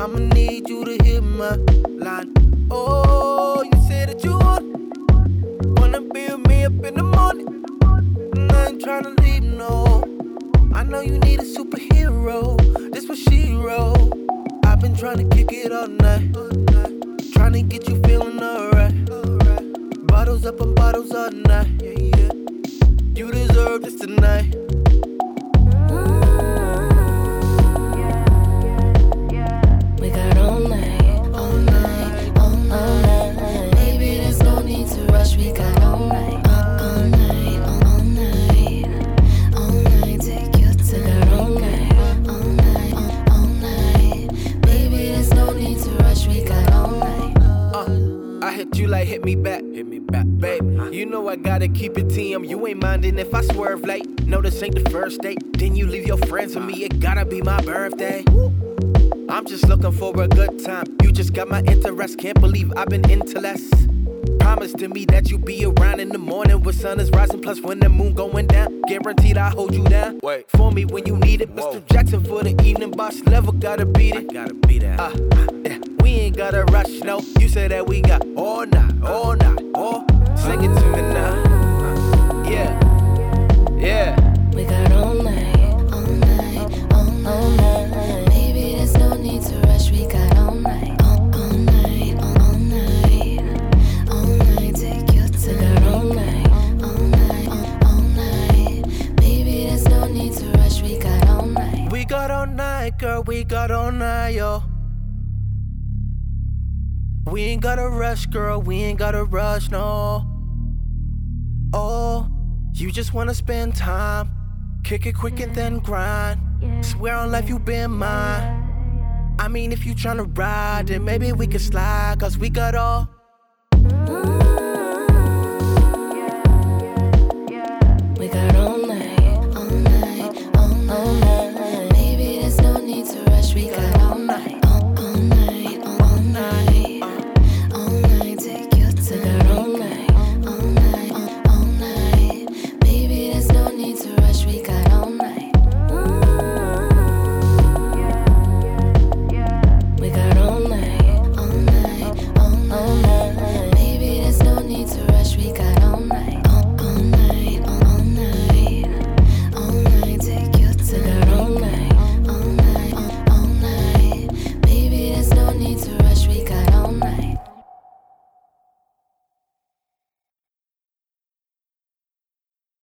I'ma need you to hit my line. Oh, you said that you want wanna be with me up in the morning. And I ain't tryna leave, no. I know you need a superhero. This what she wrote. I've been trying to kick it all night. Trying to get you feeling alright. Bottles up and bottles all night. You deserve this tonight. You like hit me back, hit me back, babe. You know I gotta keep it TM. You ain't minding if I swerve late. No, this ain't the first date. Then you leave your friends with me. It gotta be my birthday. I'm just looking for a good time. You just got my interest. Can't believe I've been into less. Promise to me that you'll be around in the morning when sun is rising, plus when the moon going down. Guaranteed I'll hold you down. Wait for me when you need it. Mr. Jackson for the evening, boss level gotta beat it. gotta beat it. Uh, yeah, we ain't gotta rush, no. You say that we got all night, all night, girl, we got all night, yo. We ain't gotta rush, girl, we ain't gotta rush, no. Oh, you just wanna spend time, kick it quick and then grind. Swear on life you been mine. I mean, if you tryna ride, then maybe we can slide, cause we got all. We got